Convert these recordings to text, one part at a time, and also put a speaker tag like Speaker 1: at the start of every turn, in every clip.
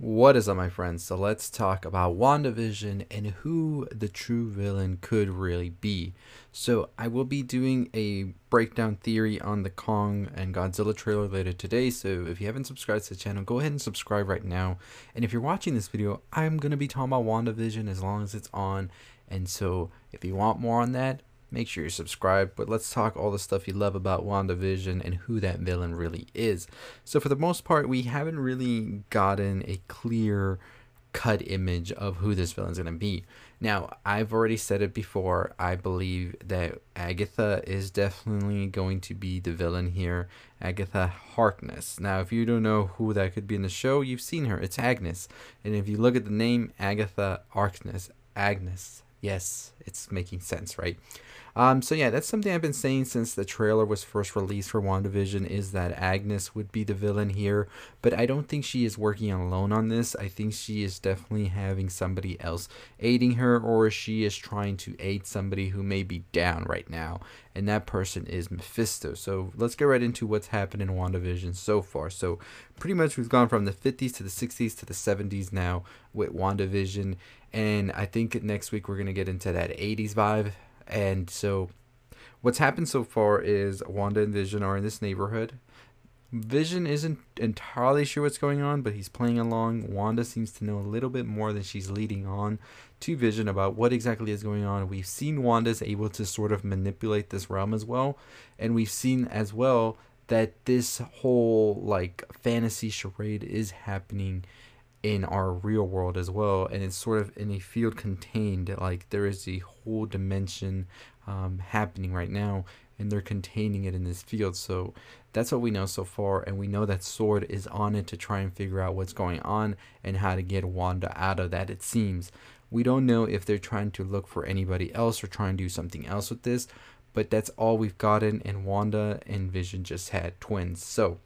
Speaker 1: What is up, my friends? So let's talk about WandaVision and who the true villain could really be. So I will be doing a breakdown theory on the Kong and Godzilla trailer later today. So if you haven't subscribed to the channel, go ahead and subscribe right now. And if you're watching this video, I'm going to be talking about WandaVision as long as it's on. And so if you want more on that, make sure you subscribe. But let's talk all the stuff you love about WandaVision and who that villain really is. So for the most part, we haven't really gotten a clear cut image of who this villain is going to be. Now, I've already said it before. I believe that Agatha is definitely going to be the villain here. Agatha Harkness. Now, if you don't know who that could be in the show, you've seen her. It's Agnes. And if you look at the name Agatha Harkness, Agnes, yes, it's making sense, right? Um, so yeah, that's something I've been saying since the trailer was first released for WandaVision is that Agnes would be the villain here, but I don't think she is working alone on this. I think she is definitely having somebody else aiding her or she is trying to aid somebody who may be down right now, and that person is Mephisto. So let's get right into what's happened in WandaVision so far. So pretty much we've gone from the 50s to the 60s to the 70s now with WandaVision, and I think next week we're going to get into that 80s vibe and so, what's happened so far is Wanda and Vision are in this neighborhood. Vision isn't entirely sure what's going on, but he's playing along. Wanda seems to know a little bit more than she's leading on to Vision about what exactly is going on. We've seen Wanda's able to sort of manipulate this realm as well, and we've seen as well that this whole like fantasy charade is happening in our real world as well and it's sort of in a field contained like there is a whole dimension um, happening right now and they're containing it in this field. So that's what we know so far and we know that S.W.O.R.D. is on it to try and figure out what's going on and how to get wanda out of that it seems. We don't know if they're trying to look for anybody else or try and do something else with this but that's all we've gotten and wanda and vision just had twins. So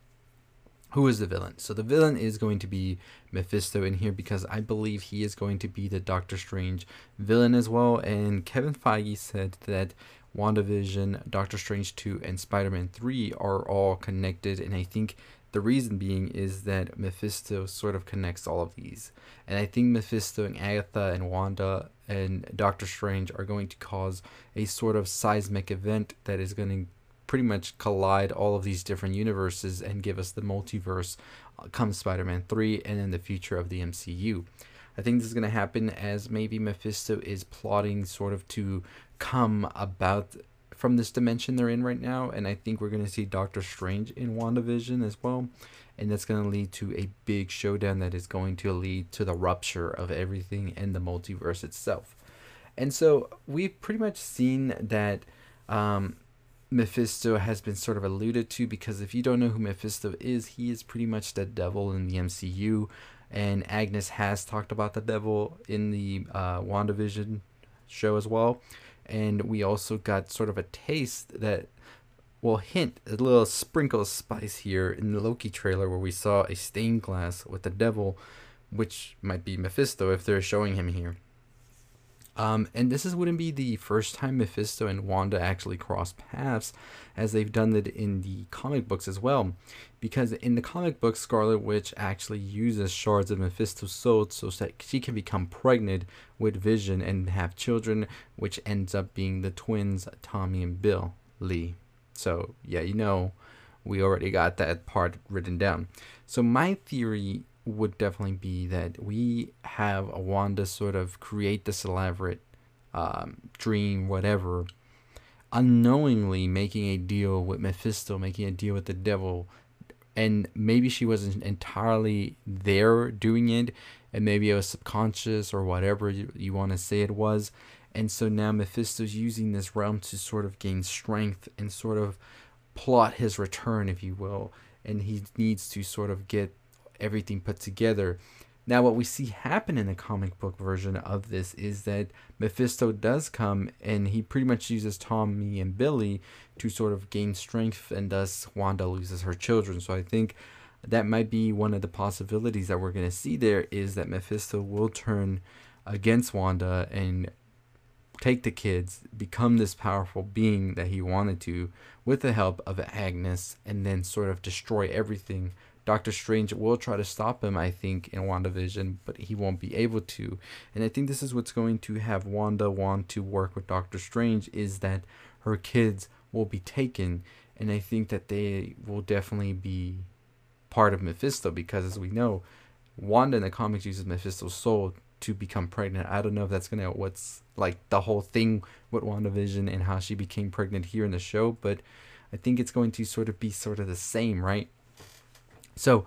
Speaker 1: who is the villain? So the villain is going to be Mephisto in here because I believe he is going to be the Doctor Strange villain as well. And Kevin Feige said that WandaVision, Doctor Strange 2, and Spider Man 3 are all connected. And I think the reason being is that Mephisto sort of connects all of these. And I think Mephisto and Agatha and Wanda and Doctor Strange are going to cause a sort of seismic event that is going to pretty much collide all of these different universes and give us the multiverse uh, come Spider-Man 3 and in the future of the MCU. I think this is going to happen as maybe Mephisto is plotting sort of to come about from this dimension they're in right now and I think we're going to see Doctor Strange in WandaVision as well and that's going to lead to a big showdown that is going to lead to the rupture of everything and the multiverse itself. And so we've pretty much seen that um, Mephisto has been sort of alluded to because if you don't know who Mephisto is, he is pretty much the devil in the MCU. And Agnes has talked about the devil in the uh, WandaVision show as well. And we also got sort of a taste that, well, hint, a little sprinkle of spice here in the Loki trailer where we saw a stained glass with the devil, which might be Mephisto if they're showing him here. Um, and this is wouldn't be the first time Mephisto and Wanda actually cross paths, as they've done it in the comic books as well. Because in the comic books, Scarlet Witch actually uses shards of Mephisto's soul so that she can become pregnant with Vision and have children, which ends up being the twins Tommy and Bill Lee. So yeah, you know, we already got that part written down. So my theory would definitely be that we have a Wanda sort of create this elaborate um, dream, whatever, unknowingly making a deal with Mephisto, making a deal with the devil, and maybe she wasn't entirely there doing it, and maybe it was subconscious or whatever you, you want to say it was. And so now Mephisto's using this realm to sort of gain strength and sort of plot his return, if you will. And he needs to sort of get everything put together. Now, what we see happen in the comic book version of this is that Mephisto does come and he pretty much uses Tommy and Billy to sort of gain strength, and thus Wanda loses her children. So I think that might be one of the possibilities that we're going to see there is that Mephisto will turn against Wanda and take the kids, become this powerful being that he wanted to with the help of Agnes, and then sort of destroy everything Doctor Strange will try to stop him, I think, in WandaVision, but he won't be able to. And I think this is what's going to have Wanda want to work with Doctor Strange is that her kids will be taken. And I think that they will definitely be part of Mephisto because, as we know, Wanda in the comics uses Mephisto's soul to become pregnant. I don't know if that's gonna what's like the whole thing with WandaVision and how she became pregnant here in the show, but I think it's going to sort of be sort of the same, right? So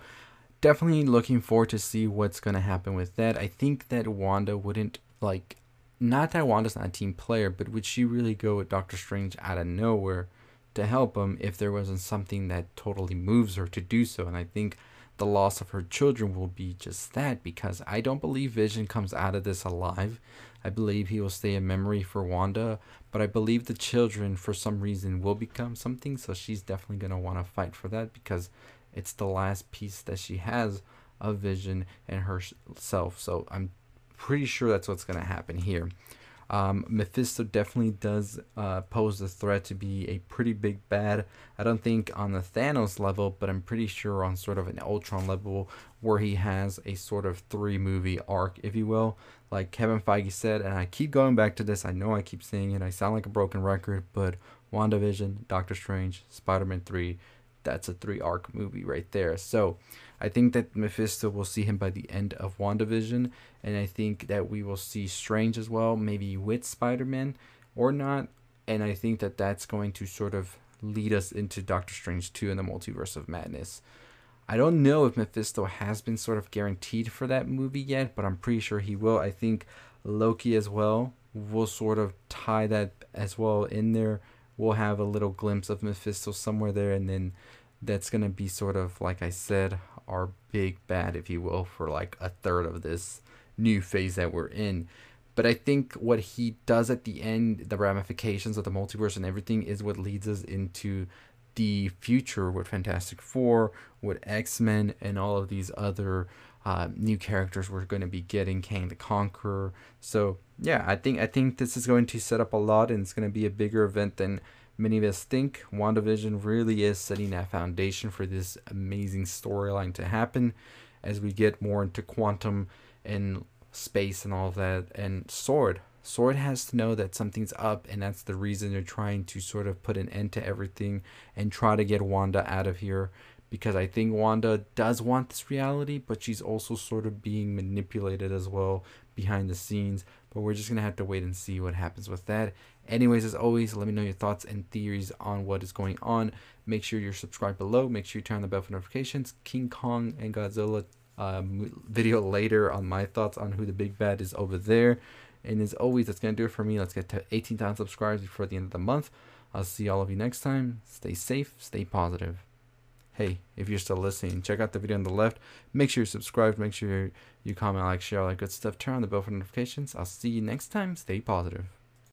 Speaker 1: definitely looking forward to see what's gonna happen with that. I think that Wanda wouldn't like not that Wanda's not a team player, but would she really go with Doctor Strange out of nowhere to help him if there wasn't something that totally moves her to do so? And I think the loss of her children will be just that because I don't believe Vision comes out of this alive. I believe he will stay a memory for Wanda, but I believe the children, for some reason, will become something. So she's definitely going to want to fight for that because it's the last piece that she has of Vision and herself. So I'm pretty sure that's what's going to happen here. Um, Mephisto definitely does uh, pose a threat to be a pretty big bad. I don't think on the Thanos level, but I'm pretty sure on sort of an Ultron level where he has a sort of three movie arc, if you will. Like Kevin Feige said, and I keep going back to this. I know I keep saying it. I sound like a broken record, but WandaVision, Doctor Strange, Spider Man 3, that's a three arc movie right there. So I think that Mephisto will see him by the end of WandaVision, and I think that we will see Strange as well, maybe with Spider Man or not. And I think that that's going to sort of lead us into Doctor Strange 2 in the Multiverse of Madness. I don't know if Mephisto has been sort of guaranteed for that movie yet, but I'm pretty sure he will. I think Loki as well will sort of tie that as well in there. We'll have a little glimpse of Mephisto somewhere there, and then that's going to be sort of, like I said, our big bad, if you will, for like a third of this new phase that we're in. But I think what he does at the end, the ramifications of the multiverse and everything, is what leads us into the future with Fantastic Four, with X Men, and all of these other uh, new characters we're going to be getting, Kang the Conqueror. So yeah, I think I think this is going to set up a lot, and it's going to be a bigger event than many of us think WandaVision really is setting that foundation for this amazing storyline to happen as we get more into quantum and space and all of that. And Sword. S.W.O.R.D. has to know that something's up, and that's the reason they're trying to sort of put an end to everything and try to get Wanda out of here. Because I think Wanda does want this reality, but she's also sort of being manipulated as well behind the scenes. But we're just going to have to wait and see what happens with that. Anyways, as always, let me know your thoughts and theories on what is going on. Make sure you're subscribed below. Make sure you turn on the bell for notifications. King Kong and Godzilla um, video later on my thoughts on who the big bad is over there. And as always, that's going to do it for me. Let's get to 18,000 subscribers before the end of the month. I'll see all of you next time. Stay safe, stay positive. Hey, if you're still listening, check out the video on the left. Make sure you're subscribed. Make sure you comment, like, share, all that good stuff. Turn on the bell for notifications. I'll see you next time. Stay positive.